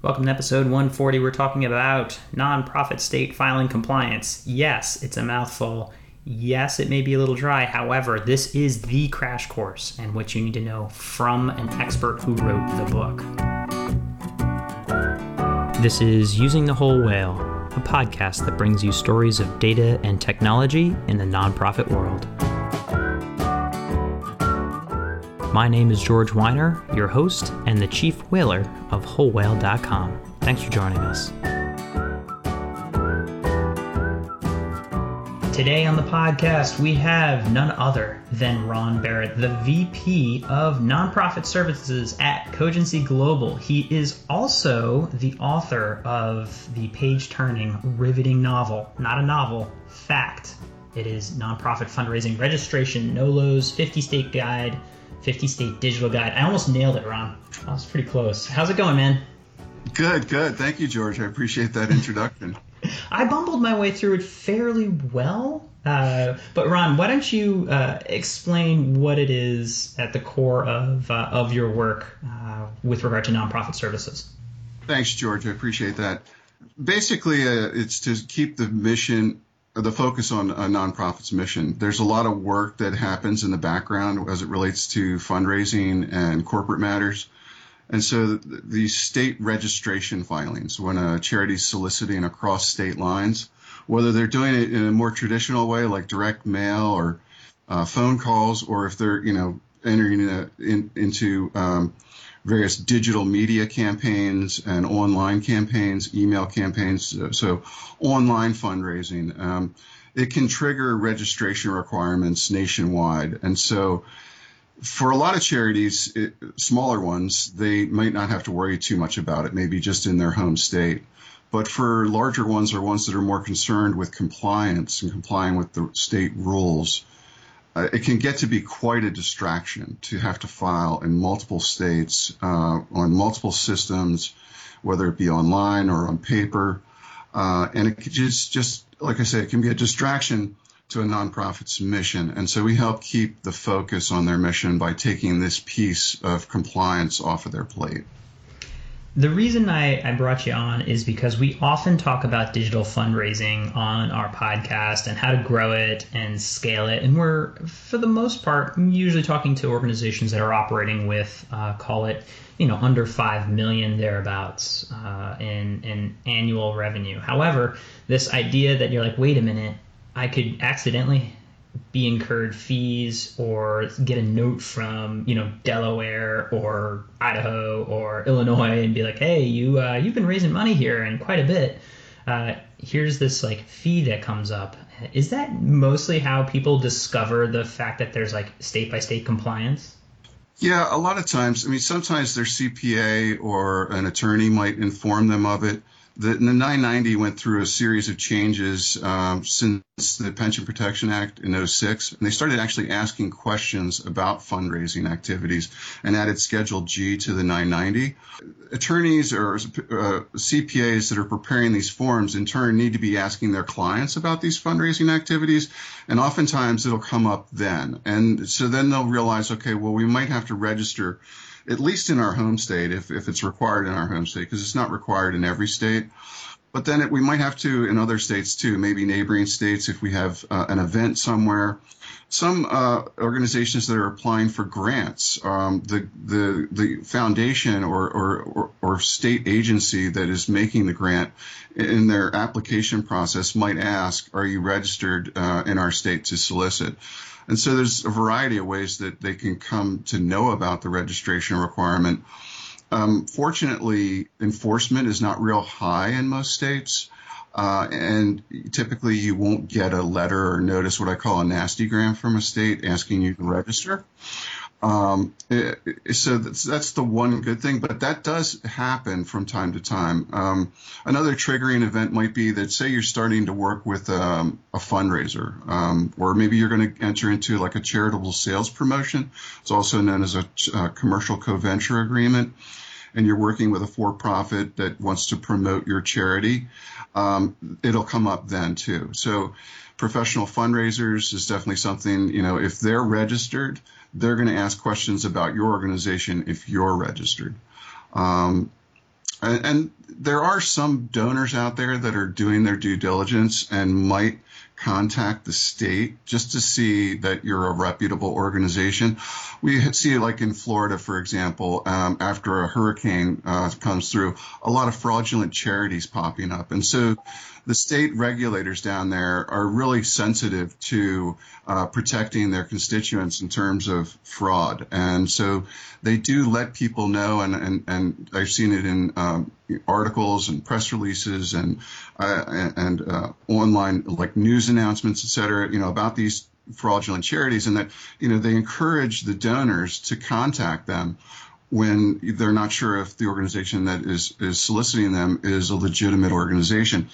Welcome to episode 140. We're talking about nonprofit state filing compliance. Yes, it's a mouthful. Yes, it may be a little dry. However, this is the crash course and what you need to know from an expert who wrote the book. This is Using the Whole Whale, a podcast that brings you stories of data and technology in the nonprofit world. My name is George Weiner, your host and the chief whaler of WholeWhale.com. Thanks for joining us. Today on the podcast, we have none other than Ron Barrett, the VP of Nonprofit Services at Cogency Global. He is also the author of the page turning, riveting novel, not a novel, fact. It is Nonprofit Fundraising Registration, NOLO's 50 State Guide 50 State Digital Guide. I almost nailed it, Ron. I was pretty close. How's it going, man? Good, good. Thank you, George. I appreciate that introduction. I bumbled my way through it fairly well. Uh, but Ron, why don't you uh, explain what it is at the core of uh, of your work uh, with regard to nonprofit services? Thanks, George. I appreciate that. Basically, uh, it's to keep the mission the focus on a nonprofit's mission. There's a lot of work that happens in the background as it relates to fundraising and corporate matters. And so the state registration filings, when a charity is soliciting across state lines, whether they're doing it in a more traditional way like direct mail or uh, phone calls, or if they're you know entering a, in, into um, various digital media campaigns and online campaigns, email campaigns. So, online fundraising. Um, it can trigger registration requirements nationwide. And so, for a lot of charities, it, smaller ones, they might not have to worry too much about it, maybe just in their home state. But for larger ones or ones that are more concerned with compliance and complying with the state rules, uh, it can get to be quite a distraction to have to file in multiple states uh, on multiple systems, whether it be online or on paper. Uh, and it just, just like I say, it can be a distraction to a nonprofit's mission. And so we help keep the focus on their mission by taking this piece of compliance off of their plate. The reason I, I brought you on is because we often talk about digital fundraising on our podcast and how to grow it and scale it. And we're, for the most part, usually talking to organizations that are operating with, uh, call it, you know, under 5 million thereabouts uh, in, in annual revenue. However, this idea that you're like, wait a minute, I could accidentally be incurred fees or get a note from you know Delaware or Idaho or Illinois and be like, hey, you uh, you've been raising money here and quite a bit. Uh, here's this like fee that comes up. Is that mostly how people discover the fact that there's like state by state compliance? Yeah, a lot of times. I mean, sometimes their CPA or an attorney might inform them of it the, the 990 went through a series of changes um, since the Pension Protection Act in 06, and they started actually asking questions about fundraising activities and added Schedule G to the 990. Attorneys or uh, CPAs that are preparing these forms in turn need to be asking their clients about these fundraising activities, and oftentimes it'll come up then. And so then they'll realize, okay, well, we might have to register at least in our home state, if, if it's required in our home state, because it's not required in every state. But then it, we might have to in other states too, maybe neighboring states if we have uh, an event somewhere. Some uh, organizations that are applying for grants, um, the the the foundation or, or, or or state agency that is making the grant in their application process might ask, "Are you registered uh, in our state to solicit?" And so there's a variety of ways that they can come to know about the registration requirement. Um, fortunately, enforcement is not real high in most states. Uh, and typically you won't get a letter or notice what I call a nasty gram from a state asking you to register. Um, eh, so that's, that's, the one good thing, but that does happen from time to time. Um, another triggering event might be that say you're starting to work with um, a fundraiser, um, or maybe you're going to enter into like a charitable sales promotion. It's also known as a uh, commercial co-venture agreement. And you're working with a for-profit that wants to promote your charity. Um, it'll come up then too. So professional fundraisers is definitely something, you know, if they're registered, they're going to ask questions about your organization if you're registered. Um, and, and there are some donors out there that are doing their due diligence and might contact the state just to see that you're a reputable organization. We see like in Florida, for example, um, after a hurricane uh, comes through, a lot of fraudulent charities popping up. And so the state regulators down there are really sensitive to uh, protecting their constituents in terms of fraud. And so they do let people know, and, and, and I've seen it in um, articles and press releases and, uh, and uh, online like news announcements, et cetera, you know, about these fraudulent charities and that, you know, they encourage the donors to contact them when they're not sure if the organization that is, is soliciting them is a legitimate organization.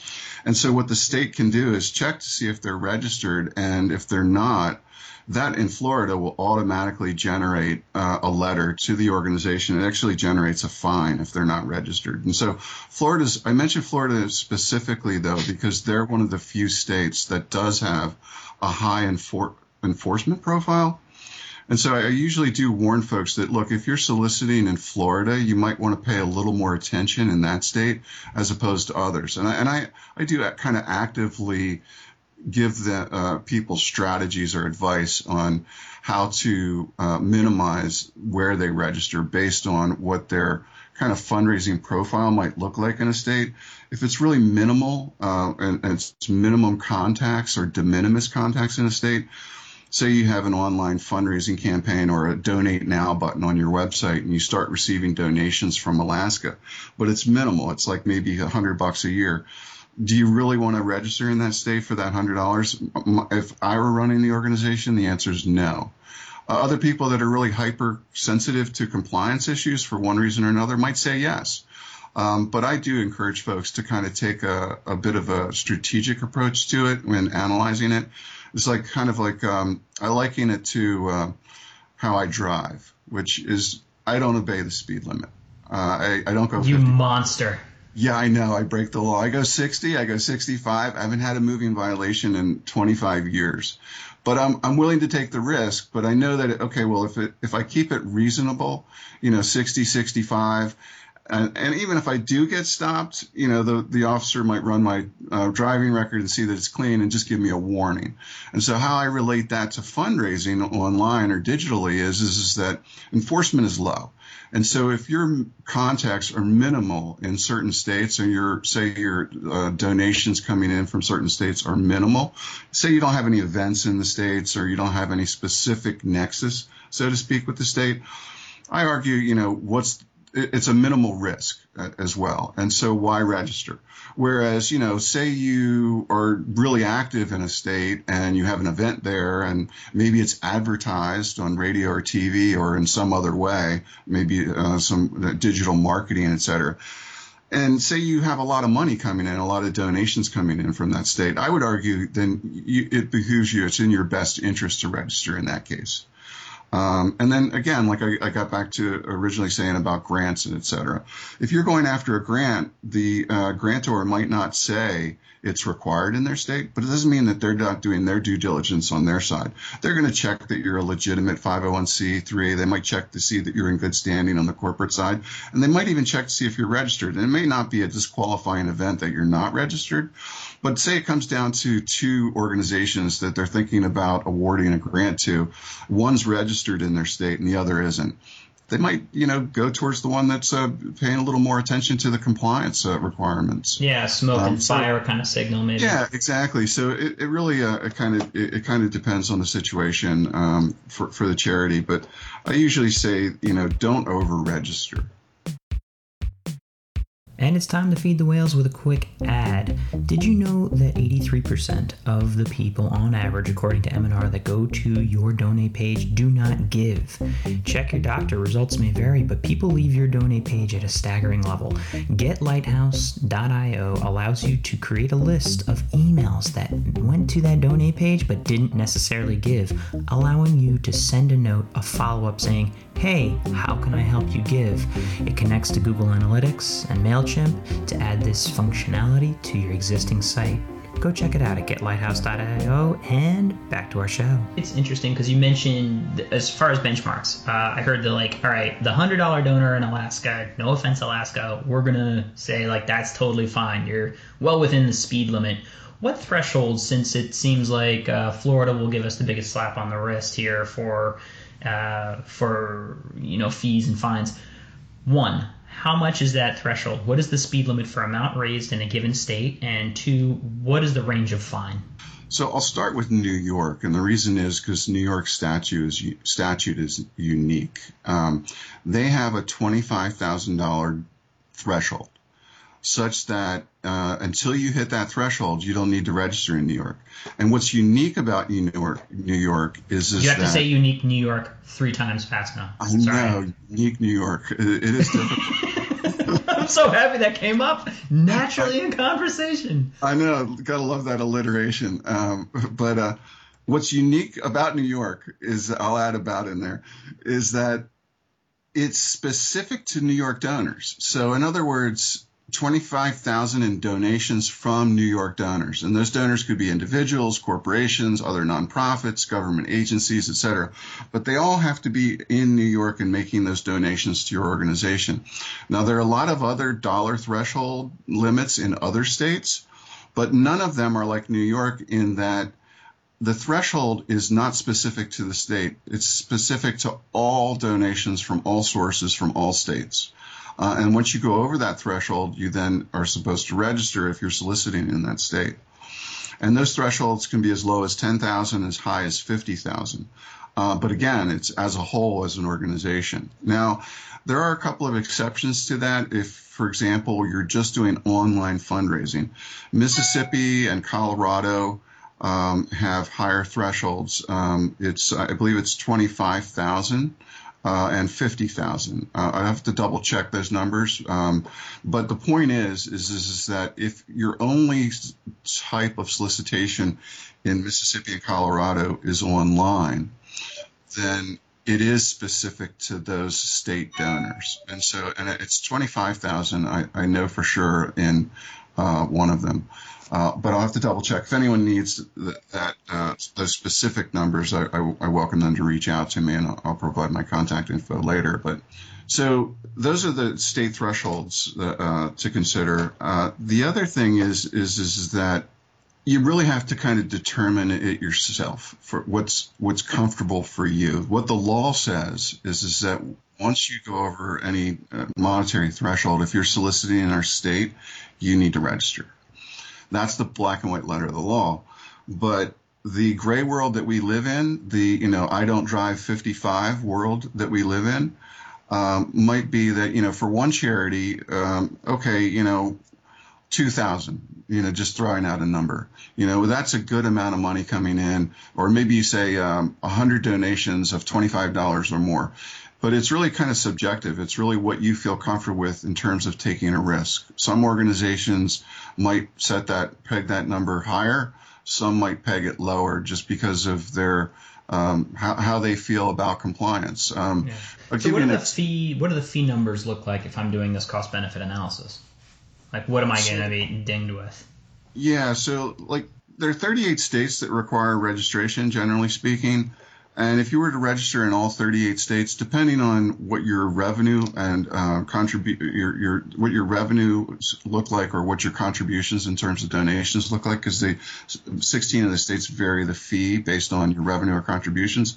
And so what the state can do is check to see if they're registered. And if they're not, that in Florida will automatically generate uh, a letter to the organization. It actually generates a fine if they're not registered. And so Florida's, I mentioned Florida specifically though, because they're one of the few states that does have a high enfor- enforcement profile. And so I usually do warn folks that look, if you're soliciting in Florida, you might want to pay a little more attention in that state as opposed to others. And I, and I, I do kind of actively give the uh, people strategies or advice on how to uh, minimize where they register based on what their kind of fundraising profile might look like in a state. If it's really minimal uh, and, and it's minimum contacts or de minimis contacts in a state, say you have an online fundraising campaign or a donate now button on your website and you start receiving donations from Alaska, but it's minimal. It's like maybe a hundred bucks a year. Do you really want to register in that state for that hundred dollars? If I were running the organization, the answer is no. Uh, other people that are really hypersensitive to compliance issues for one reason or another might say yes. Um, but I do encourage folks to kind of take a, a, bit of a strategic approach to it when analyzing it. It's like kind of like um, I liken it to uh, how I drive, which is I don't obey the speed limit. Uh, I, I don't go. You monster. Yeah, I know. I break the law. I go 60. I go 65. I haven't had a moving violation in 25 years, but I'm I'm willing to take the risk. But I know that okay, well, if it if I keep it reasonable, you know, 60, 65 and, and, even if I do get stopped, you know, the, the officer might run my uh, driving record and see that it's clean and just give me a warning. And so how I relate that to fundraising online or digitally is, is, is that enforcement is low. And so if your contacts are minimal in certain states or your, say your uh, donations coming in from certain states are minimal, say you don't have any events in the states or you don't have any specific nexus, so to speak, with the state, I argue, you know, what's it's a minimal risk uh, as well. And so why register? Whereas, you know, say you are really active in a state and you have an event there and maybe it's advertised on radio or TV or in some other way, maybe uh, some uh, digital marketing, et cetera. And say you have a lot of money coming in, a lot of donations coming in from that state, I would argue then you, it behooves you, it's in your best interest to register in that case. Um, and then again, like I, I, got back to originally saying about grants and et cetera. If you're going after a grant, the uh, grantor might not say it's required in their state, but it doesn't mean that they're not doing their due diligence on their side. They're going to check that you're a legitimate 501c3. They might check to see that you're in good standing on the corporate side, and they might even check to see if you're registered. And it may not be a disqualifying event that you're not registered, but say it comes down to two organizations that they're thinking about awarding a grant to. One's registered in their state and the other isn't. They might, you know, go towards the one that's uh, paying a little more attention to the compliance uh, requirements. Yeah, smoke um, and so, fire kind of signal, maybe. Yeah, exactly. So it, it really uh, it kind of it, it, kind of depends on the situation um, for for the charity. But I usually say, you know, don't over register. And it's time to feed the whales with a quick ad. Did you know that 83% of the people on average, according to M&R, that go to your donate page do not give? Check your doctor. Results may vary, but people leave your donate page at a staggering level. GetLighthouse.io allows you to create a list of emails that went to that donate page but didn't necessarily give, allowing you to send a note, a follow up saying, Hey, how can I help you give? It connects to Google Analytics and MailChimp to add this functionality to your existing site. go check it out at getlighthouse.io and back to our show. It's interesting because you mentioned as far as benchmarks, uh, I heard the like, all right, the hundred dollar donor in Alaska. No offense, Alaska. We're gonna say like that's totally fine. You're well within the speed limit. What threshold, since it seems like uh, Florida will give us the biggest slap on the wrist here for uh, for you know fees and fines? One, how much is that threshold? What is the speed limit for amount raised in a given state? And two, what is the range of fine? So I'll start with New York, and the reason is because New York statute is statute is unique. Um, they have a twenty-five thousand dollar threshold such that uh, until you hit that threshold, you don't need to register in New York. And what's unique about New York, New York is, is you have that, to say unique New York three times fast now. I know unique New York. it, it is difficult. I'm so happy that came up naturally in conversation. I know, gotta love that alliteration. Um, but uh, what's unique about New York is I'll add about in there is that it's specific to New York donors. So in other words 25,000 in donations from New York donors. And those donors could be individuals, corporations, other nonprofits, government agencies, etc. But they all have to be in New York and making those donations to your organization. Now, there are a lot of other dollar threshold limits in other states, but none of them are like New York in that the threshold is not specific to the state. It's specific to all donations from all sources from all states. Uh, and once you go over that threshold, you then are supposed to register if you're soliciting in that state. And those thresholds can be as low as 10,000, as high as 50,000. Uh, but again, it's as a whole as an organization. Now, there are a couple of exceptions to that. If, for example, you're just doing online fundraising, Mississippi and Colorado um, have higher thresholds. Um, it's, I believe, it's 25,000 uh, and 50,000. Uh, I have to double check those numbers. Um, but the point is, is, is, is, that if your only type of solicitation in Mississippi and Colorado is online, then it is specific to those state donors. And so, and it's 25,000, I, I know for sure in uh, one of them. Uh, but I'll have to double check. If anyone needs that, uh, those specific numbers, I, I, I, welcome them to reach out to me, and I'll, I'll, provide my contact info later. But so those are the state thresholds uh, to consider. Uh, the other thing is, is is that you really have to kind of determine it yourself for what's what's comfortable for you. What the law says is is that once you go over any uh, monetary threshold, if you're soliciting in our state, you need to register. That's the black and white letter of the law. But the gray world that we live in, the you know I don't drive 55 world that we live in, um, might be that you know for one charity, um, okay, you know, 2,000, you know, just throwing out a number, you know, that's a good amount of money coming in, or maybe you say um, 100 donations of $25 or more but it's really kind of subjective. It's really what you feel comfortable with in terms of taking a risk. Some organizations might set that peg that number higher. Some might peg it lower just because of their um, how, how they feel about compliance. Um, yeah. So what do the fee what do the fee numbers look like if I'm doing this cost benefit analysis? Like what am I going to be dinged with? Yeah, so like there are 38 states that require registration, generally speaking. And if you were to register in all 38 states, depending on what your revenue and uh, contribute your, your what your revenues look like or what your contributions in terms of donations look like, because the 16 of the states vary the fee based on your revenue or contributions.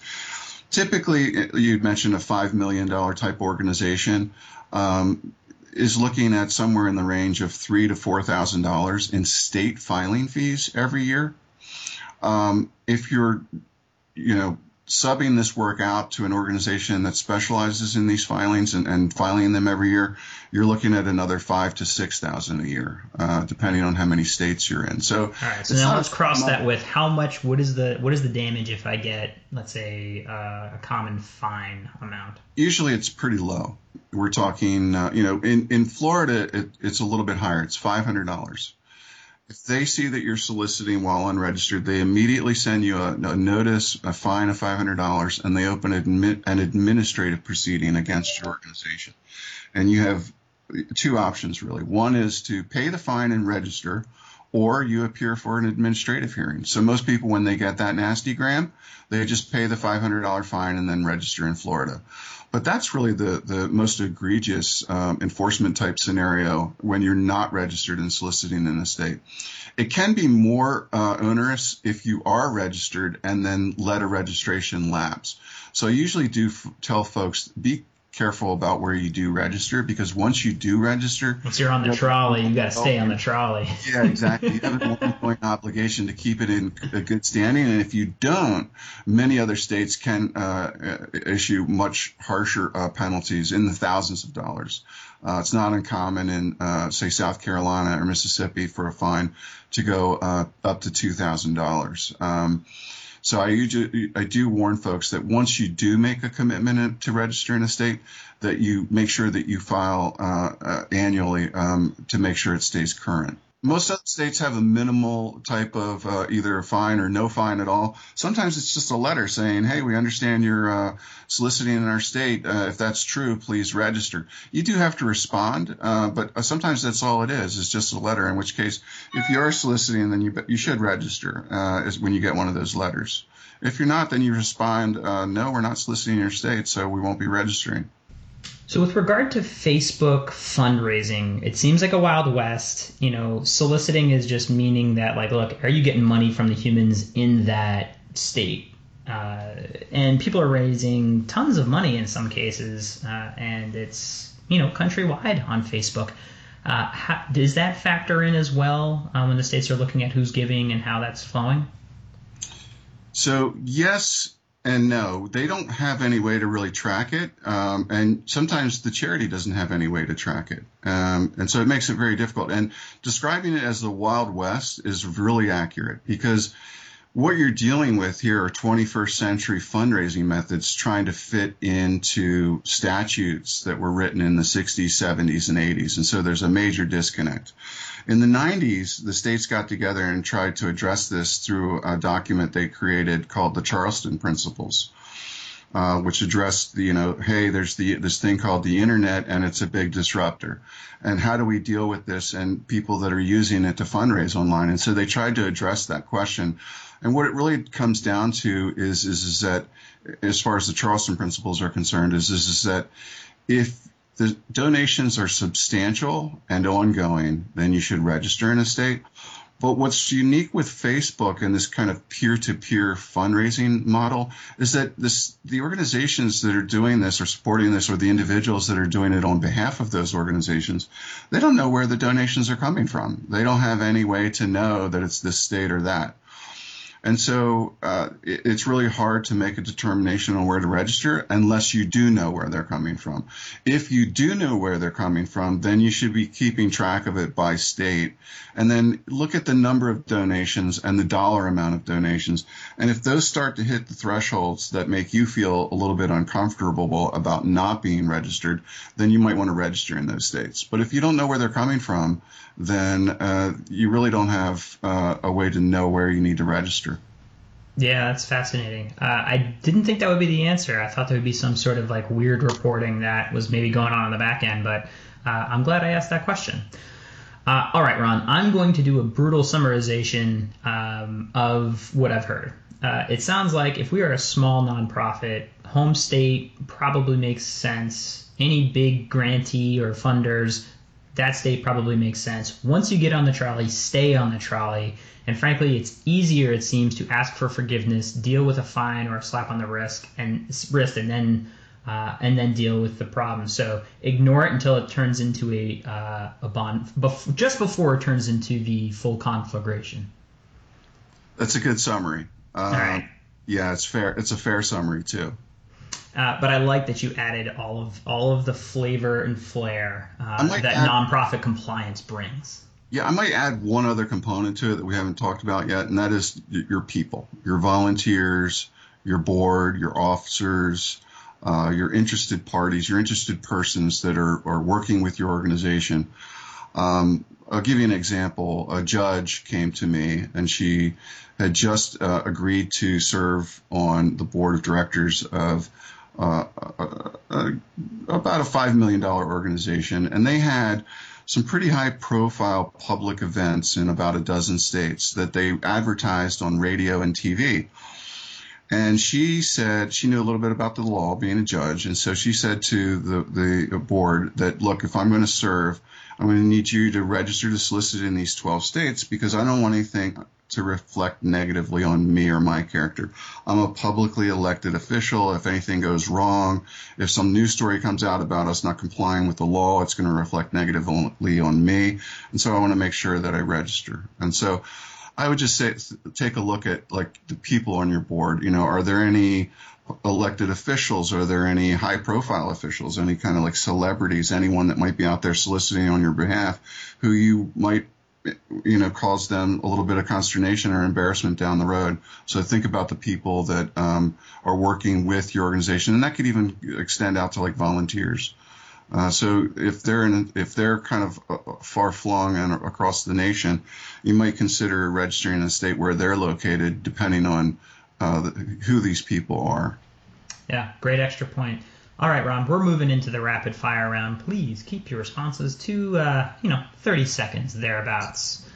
Typically, you'd mentioned a five million dollar type organization. Um, is looking at somewhere in the range of three to four thousand dollars in state filing fees every year. Um, if you're, you know, subbing this work out to an organization that specializes in these filings and, and filing them every year, you're looking at another five to six thousand a year, uh, depending on how many states you're in. So, all right. So now let's cross that with how much. What is the what is the damage if I get, let's say, uh, a common fine amount? Usually, it's pretty low. We're talking, uh, you know, in in Florida, it, it's a little bit higher. It's five hundred dollars. If they see that you're soliciting while unregistered, they immediately send you a, a notice, a fine of $500, and they open an administrative proceeding against your organization. And you have two options really. One is to pay the fine and register, or you appear for an administrative hearing. So most people, when they get that nasty gram, they just pay the $500 fine and then register in Florida. But that's really the, the most egregious um, enforcement type scenario when you're not registered and soliciting in a state. It can be more uh, onerous if you are registered and then let a registration lapse. So I usually do f- tell folks be careful about where you do register because once you do register, once you're on the trolley, you got to stay on the trolley. yeah, exactly. You have an ongoing obligation to keep it in a good standing, and if you don't, many other states can uh, issue much harsher uh, penalties in the thousands of dollars. Uh, it's not uncommon in, uh, say, South Carolina or Mississippi for a fine to go uh, up to two thousand dollars. So I I do warn folks that once you do make a commitment to register in a state, that you make sure that you file uh, uh, annually um, to make sure it stays current. Most other states have a minimal type of uh, either a fine or no fine at all. Sometimes it's just a letter saying, "Hey, we understand you're uh, soliciting in our state. Uh, if that's true, please register." You do have to respond, uh, but uh, sometimes that's all it is. It's just a letter. In which case, if you are soliciting, then you you should register uh, when you get one of those letters. If you're not, then you respond, "No, we're not soliciting in your state, so we won't be registering." So, with regard to Facebook fundraising, it seems like a wild west. You know, soliciting is just meaning that, like, look, are you getting money from the humans in that state? Uh, and people are raising tons of money in some cases, uh, and it's you know countrywide on Facebook. Uh, how, does that factor in as well uh, when the states are looking at who's giving and how that's flowing? So yes, and no, they don't have any way to really track it. Um, and sometimes the charity doesn't have any way to track it. Um, and so it makes it very difficult. And describing it as the Wild West is really accurate because what you're dealing with here are 21st century fundraising methods trying to fit into statutes that were written in the 60s, 70s, and 80s. And so there's a major disconnect. In the 90s, the states got together and tried to address this through a document they created called the Charleston Principles. Uh, which addressed the, you know, hey, there's the this thing called the internet and it's a big disruptor, and how do we deal with this and people that are using it to fundraise online? And so they tried to address that question, and what it really comes down to is is, is that as far as the Charleston principles are concerned, is is, is that if the donations are substantial and ongoing, then you should register in a state. But what's unique with Facebook and this kind of peer-to-peer fundraising model is that this, the organizations that are doing this or supporting this or the individuals that are doing it on behalf of those organizations, they don't know where the donations are coming from. They don't have any way to know that it's this state or that. And so uh, it, it's really hard to make a determination on where to register unless you do know where they're coming from. If you do know where they're coming from, then you should be keeping track of it by state and then look at the number of donations and the dollar amount of donations. And if those start to hit the thresholds that make you feel a little bit uncomfortable about not being registered, then you might want to register in those states. But if you don't know where they're coming from, then uh, you really don't have uh, a way to know where you need to register. Yeah, that's fascinating. Uh, I didn't think that would be the answer. I thought there would be some sort of like weird reporting that was maybe going on in the back end, but uh, I'm glad I asked that question. Uh, all right, Ron, I'm going to do a brutal summarization um, of what I've heard. Uh, it sounds like if we are a small nonprofit, home state probably makes sense. Any big grantee or funders that state probably makes sense. Once you get on the trolley, stay on the trolley. And frankly, it's easier, it seems, to ask for forgiveness, deal with a fine or a slap on the wrist, and wrist, and then uh, and then deal with the problem. So ignore it until it turns into a uh, a bond, bef- just before it turns into the full conflagration. That's a good summary. Uh, All right. Yeah, it's fair. It's a fair summary too. Uh, but I like that you added all of all of the flavor and flair uh, that add, nonprofit compliance brings. Yeah, I might add one other component to it that we haven't talked about yet, and that is your people, your volunteers, your board, your officers, uh, your interested parties, your interested persons that are, are working with your organization. Um, I'll give you an example. A judge came to me and she had just uh, agreed to serve on the board of directors of uh, uh, uh, about a $5 million organization, and they had some pretty high profile public events in about a dozen states that they advertised on radio and TV. And she said she knew a little bit about the law, being a judge, and so she said to the the board that look, if I'm going to serve, I'm going to need you to register to solicit in these 12 states because I don't want anything to reflect negatively on me or my character. I'm a publicly elected official. If anything goes wrong, if some news story comes out about us not complying with the law, it's going to reflect negatively on me. And so I want to make sure that I register. And so I would just say, take a look at like the people on your board. You know, are there any elected officials? Are there any high profile officials? Any kind of like celebrities? Anyone that might be out there soliciting on your behalf who you might you know, cause them a little bit of consternation or embarrassment down the road. So think about the people that um, are working with your organization, and that could even extend out to like volunteers. Uh, so if they're in, if they're kind of uh, far flung and across the nation, you might consider registering in a state where they're located, depending on uh, the, who these people are. Yeah, great extra point. All right, Ron, we're moving into the rapid fire round. Please keep your responses to, uh, you know, 30 seconds thereabouts.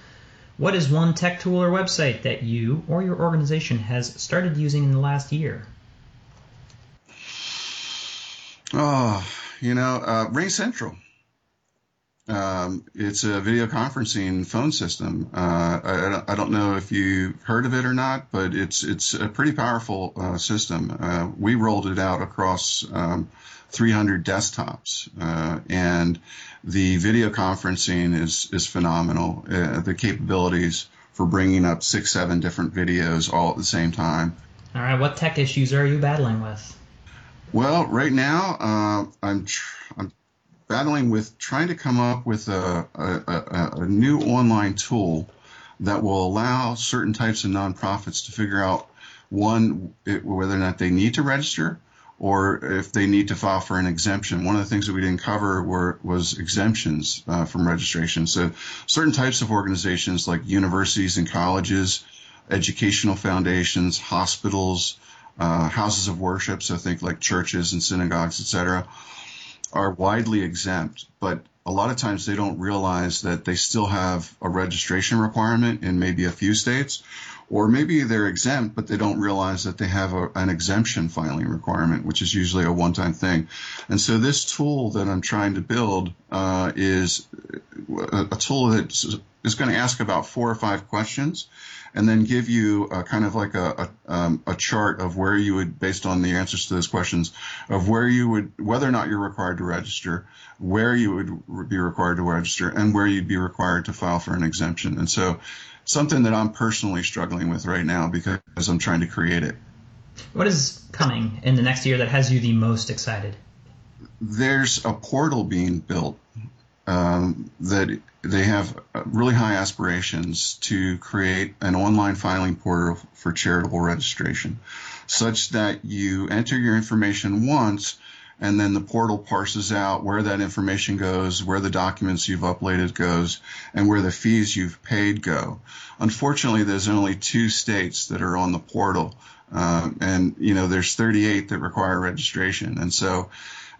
What is one tech tool or website that you or your organization has started using in the last year? Oh, you know, uh, RingCentral. Um, it's a video conferencing phone system. Uh, I, I, don't know if you've heard of it or not, but it's it's a pretty powerful uh, system. Uh, we rolled it out across um, 300 desktops, uh, and the video conferencing is is phenomenal. Uh, the capabilities for bringing up six, seven different videos all at the same time. All right, what tech issues are you battling with? Well, right now uh, I'm tr- I'm battling with trying to come up with a, a, a, new online tool that will allow certain types of nonprofits to figure out one it, whether or not they need to register or if they need to file for an exemption. One of the things that we didn't cover were was exemptions uh, from registration. So certain types of organizations like universities and colleges, educational foundations, hospitals, uh, houses of worship, so think like churches and synagogues, etc are widely exempt, but a lot of times they don't realize that they still have a registration requirement in maybe a few states, or maybe they're exempt, but they don't realize that they have a, an exemption filing requirement, which is usually a one-time thing. And so this tool that I'm trying to build uh, is a, a tool that is going to ask about four or five questions and then give you a kind of like a, a, um, a, chart of where you would, based on the answers to those questions, of where you would, whether or not you're required to register, where you would be required to register, and where you'd be required to file for an exemption. And so, something that I'm personally struggling with right now because I'm trying to create it. What is coming in the next year that has you the most excited? There's a portal being built um, that they have really high aspirations to create an online filing portal for charitable registration, such that you enter your information once and then the portal parses out where that information goes, where the documents you've uploaded goes, and where the fees you've paid go. Unfortunately, there's only two states that are on the portal, uh, and you know there's 38 that require registration, and so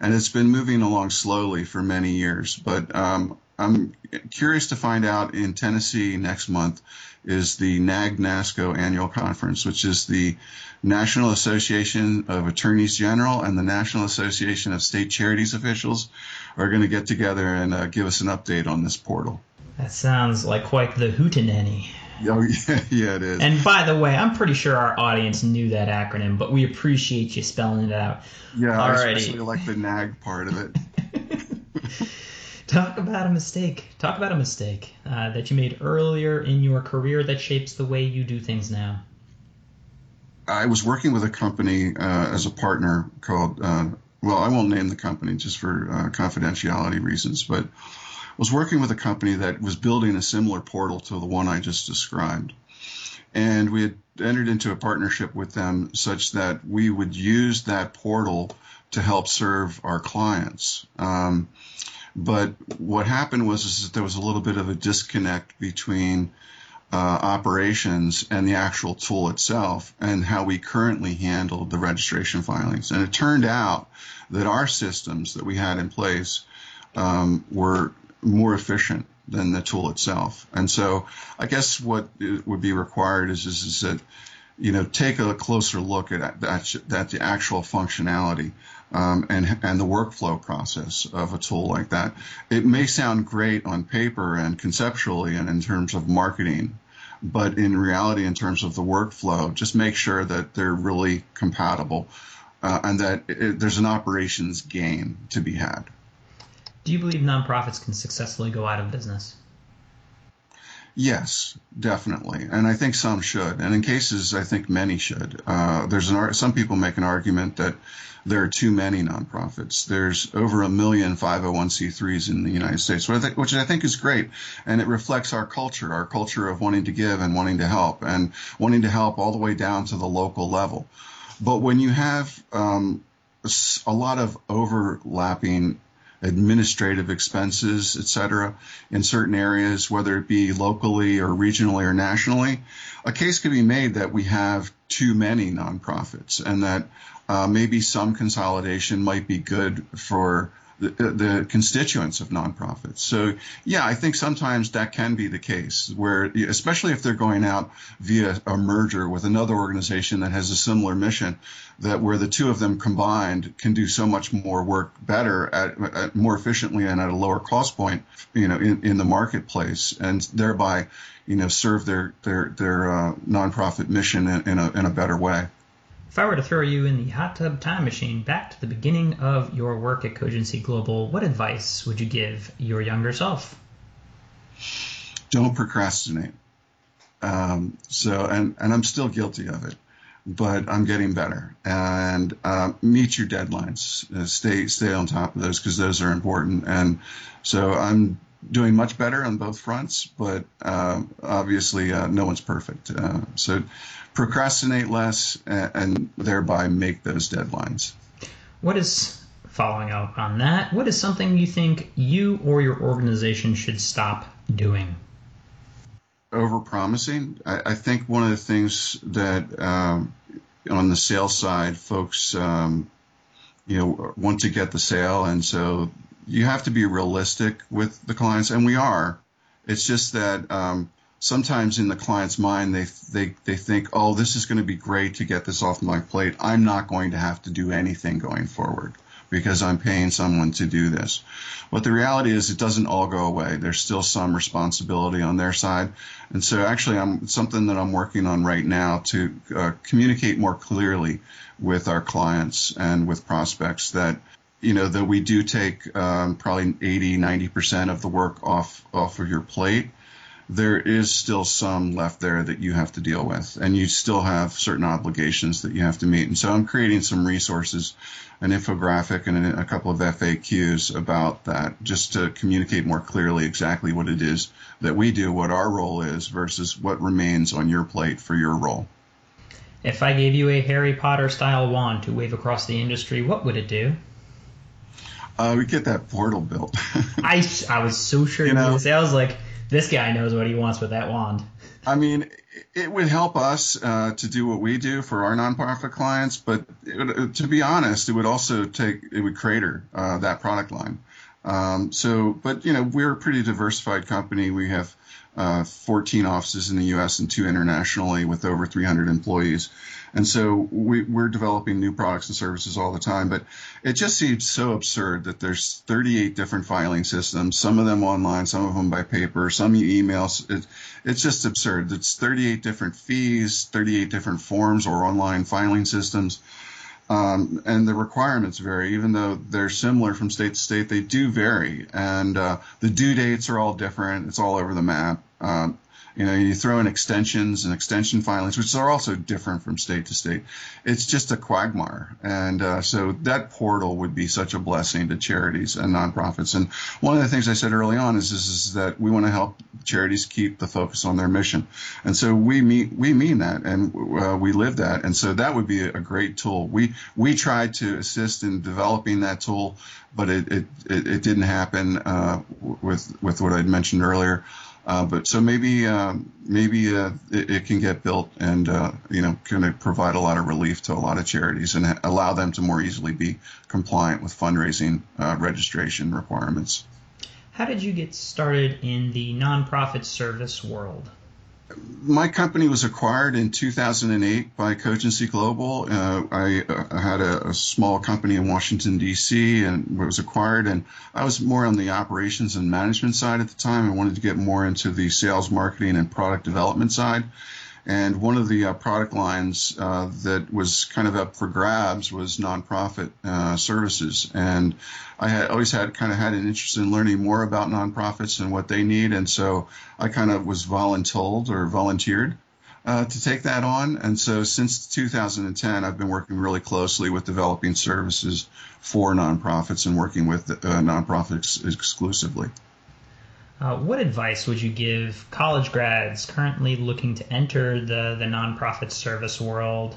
and it's been moving along slowly for many years. But um, I'm curious to find out in Tennessee next month is the NAAG NASCO annual conference, which is the National Association of Attorneys General and the National Association of State Charities Officials are going to get together and uh, give us an update on this portal. That sounds like quite the hootenanny. Oh, yeah, yeah, it is. And by the way, I'm pretty sure our audience knew that acronym, but we appreciate you spelling it out. Yeah, Alrighty. I especially like the NAAG part of it. Talk about a mistake. Talk about a mistake uh, that you made earlier in your career that shapes the way you do things now. I was working with a company uh, as a partner called, uh, well, I won't name the company just for uh, confidentiality reasons, but was working with a company that was building a similar portal to the one I just described. And we had entered into a partnership with them such that we would use that portal to help serve our clients. Um, but what happened was is that there was a little bit of a disconnect between uh, operations and the actual tool itself and how we currently handled the registration filings. And it turned out that our systems that we had in place um, were more efficient than the tool itself. And so I guess what would be required is, is, is that, you know, take a closer look at that, that the actual functionality um, and, and the workflow process of a tool like that. It may sound great on paper and conceptually and in terms of marketing, but in reality, in terms of the workflow, just make sure that they're really compatible uh, and that it, there's an operations gain to be had. Do you believe nonprofits can successfully go out of business? Yes, definitely, and I think some should, and in cases, I think many should. Uh, there's an some people make an argument that there are too many nonprofits. There's over a million 501c3s in the United States, which I think is great, and it reflects our culture, our culture of wanting to give and wanting to help, and wanting to help all the way down to the local level. But when you have um, a lot of overlapping administrative expenses, et cetera, in certain areas, whether it be locally or regionally or nationally, a case could be made that we have too many nonprofits and that uh, maybe some consolidation might be good for the, the, constituents of nonprofits. So, yeah, I think sometimes that can be the case, where especially if they're going out via a merger with another organization that has a similar mission, that where the two of them combined can do so much more work better at, at more efficiently and at a lower cost point, you know, in, in the marketplace, and thereby, you know, serve their their their uh, nonprofit mission in, in a in a better way. If I were to throw you in the hot tub time machine back to the beginning of your work at Cogency Global, what advice would you give your younger self? Don't procrastinate. Um, so, and, and I'm still guilty of it, but I'm getting better. And uh, meet your deadlines. Uh, stay stay on top of those because those are important. And so I'm doing much better on both fronts, but uh, obviously uh, no one's perfect. Uh, so procrastinate less and, and, thereby make those deadlines. What is following up on that? What is something you think you or your organization should stop doing? Over promising. I, I, think one of the things that um, on the sales side, folks, um, you know, want to get the sale, and so you have to be realistic with the clients, and we are. It's just that um, sometimes in the client's mind, they they they think, oh, this is going to be great to get this off my plate. I'm not going to have to do anything going forward because I'm paying someone to do this. But the reality is, it doesn't all go away. There's still some responsibility on their side, and so actually, I'm something that I'm working on right now to uh, communicate more clearly with our clients and with prospects that you know that we do take um, probably 80 90% of the work off off of your plate. There is still some left there that you have to deal with and you still have certain obligations that you have to meet. And so i'm creating some resources an infographic and a couple of faqs about that just to communicate more clearly exactly what it is that we do what our role is versus what remains on your plate for your role. If i gave you a harry potter style wand to wave across the industry what would it do uh, we get that portal built. I, I was so sure you, know, say I was like, this guy knows what he wants with that wand. I mean, it would help us uh, to do what we do for our nonprofit clients, but would, to be honest, it would also take it would crater uh, that product line. Um, so, but you know, we're a pretty diversified company. We have uh, 14 offices in the U.S. and two internationally with over 300 employees. And so we, are developing new products and services all the time. But it just seems so absurd that there's 38 different filing systems, some of them online, some of them by paper, some you email. It, it's just absurd. It's 38 different fees, 38 different forms or online filing systems. Um, and the requirements vary, even though they're similar from state to state, they do vary. And uh, the due dates are all different. It's all over the map. Um, you know, you throw in extensions and extension filings, which are also different from state to state. It's just a quagmire. And uh, so that portal would be such a blessing to charities and nonprofits. And one of the things I said early on is, is, is that we want to help charities keep the focus on their mission. And so we mean, we mean that and uh, we live that. And so that would be a great tool. We, we tried to assist in developing that tool, but it, it, it, it didn't happen uh, with, with what I'd mentioned earlier. Uh, but so maybe um, maybe uh, it, it, can get built and uh, you know kind of provide a lot of relief to a lot of charities and allow them to more easily be compliant with fundraising uh, registration requirements. how did you get started in the nonprofit service world? My company was acquired in 2008 by Cogency Global. Uh, I uh, had a, a, small company in Washington D.C. and it was acquired, and I was more on the operations and management side at the time. I wanted to get more into the sales, marketing, and product development side. And one of the uh, product lines uh, that was kind of up for grabs was nonprofit uh, services. And I had always had kind of had an interest in learning more about nonprofits and what they need. And so I kind of was voluntold or volunteered uh, to take that on. And so since 2010, I've been working really closely with developing services for nonprofits and working with uh, nonprofits exclusively. Uh, what advice would you give college grads currently looking to enter the, the nonprofit service world,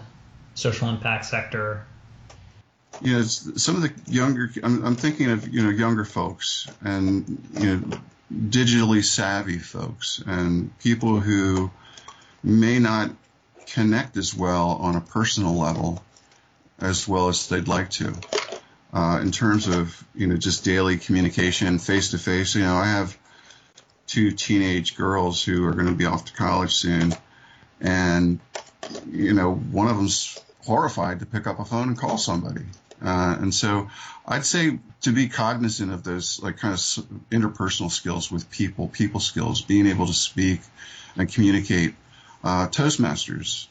social impact sector? Yeah, some of the younger, I'm, I'm thinking of, you know, younger folks and, you know, digitally savvy folks and people who may not connect as well on a personal level as well as they'd like to. Uh, in terms of you know just daily communication, face to face, you know, I have two teenage girls who are going to be off to college soon, and you know one of them's horrified to pick up a phone and call somebody. Uh, and so I'd say to be cognizant of those like kind of interpersonal skills with people, people skills, being able to speak and communicate. Uh, Toastmasters.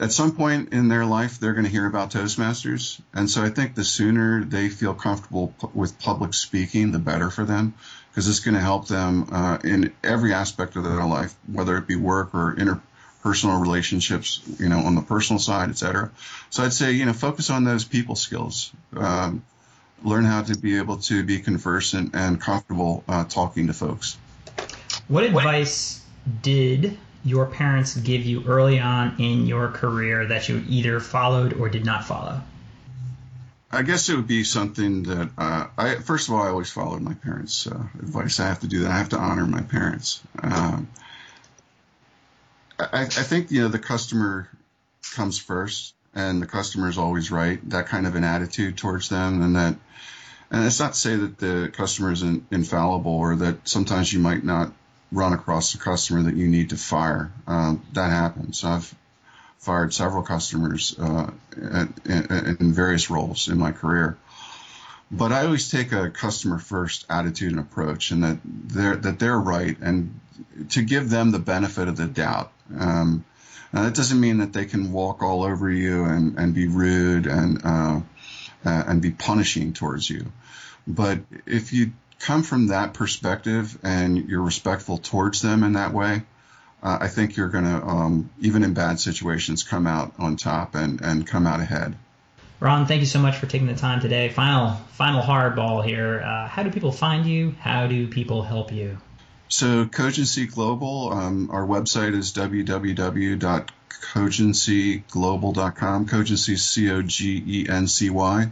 At some point in their life, they're going to hear about Toastmasters. And so I think the sooner they feel comfortable p- with public speaking, the better for them because it's going to help them uh, in every aspect of their life, whether it be work or interpersonal relationships, you know, on the personal side, et cetera. So I'd say, you know, focus on those people skills. Um, learn how to be able to be conversant and comfortable uh, talking to folks. What advice did your parents give you early on in your career that you either followed or did not follow? I guess it would be something that uh, I first of all I always followed my parents' uh, advice. I have to do that. I have to honor my parents. Um, I, I, think you know the customer comes first, and the customer is always right. That kind of an attitude towards them, and that, and it's not to say that the customer is in, infallible or that sometimes you might not run across a customer that you need to fire. Um, that happens. I've fired several customers uh, in, in various roles in my career. But I always take a customer first attitude and approach, and that they're that they're right, and to give them the benefit of the doubt. Um, that doesn't mean that they can walk all over you and, and be rude and uh, uh, and be punishing towards you. But if you come from that perspective and you're respectful towards them in that way, uh, I think you're going to, um, even in bad situations, come out on top and, and come out ahead. Ron, thank you so much for taking the time today. Final final hardball here. Uh, how do people find you? How do people help you? So Cogency Global, um, our website is www.cogencyglobal.com. Cogency C-O-G-E-N-C-Y.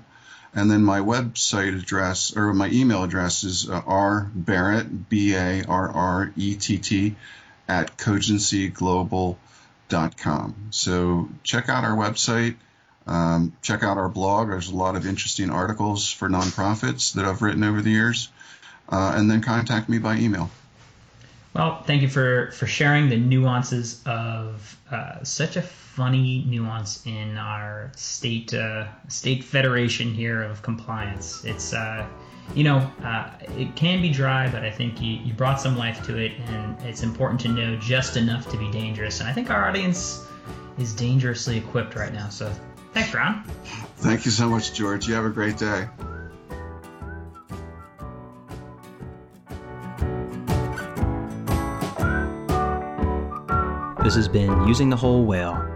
And then my website address or my email address is uh, rbarrett, B-A-R-R-E-T-T, at cogencyglobal.com. So check out our website. Um, check out our blog. There's a lot of interesting articles for nonprofits that I've written over the years. Uh, and then contact me by email. Well, thank you for, for sharing the nuances of uh, such a funny nuance in our state uh, state federation here of compliance. It's uh, you know, uh, it can be dry, but I think you, you brought some life to it, and it's important to know just enough to be dangerous. And I think our audience is dangerously equipped right now. So thanks, Ron. Thank you so much, George. You have a great day. This has been Using the Whole Whale.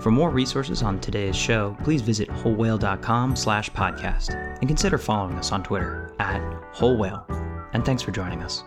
For more resources on today's show, please visit wholewhale.com slash podcast and consider following us on Twitter at Whole Whale. And thanks for joining us.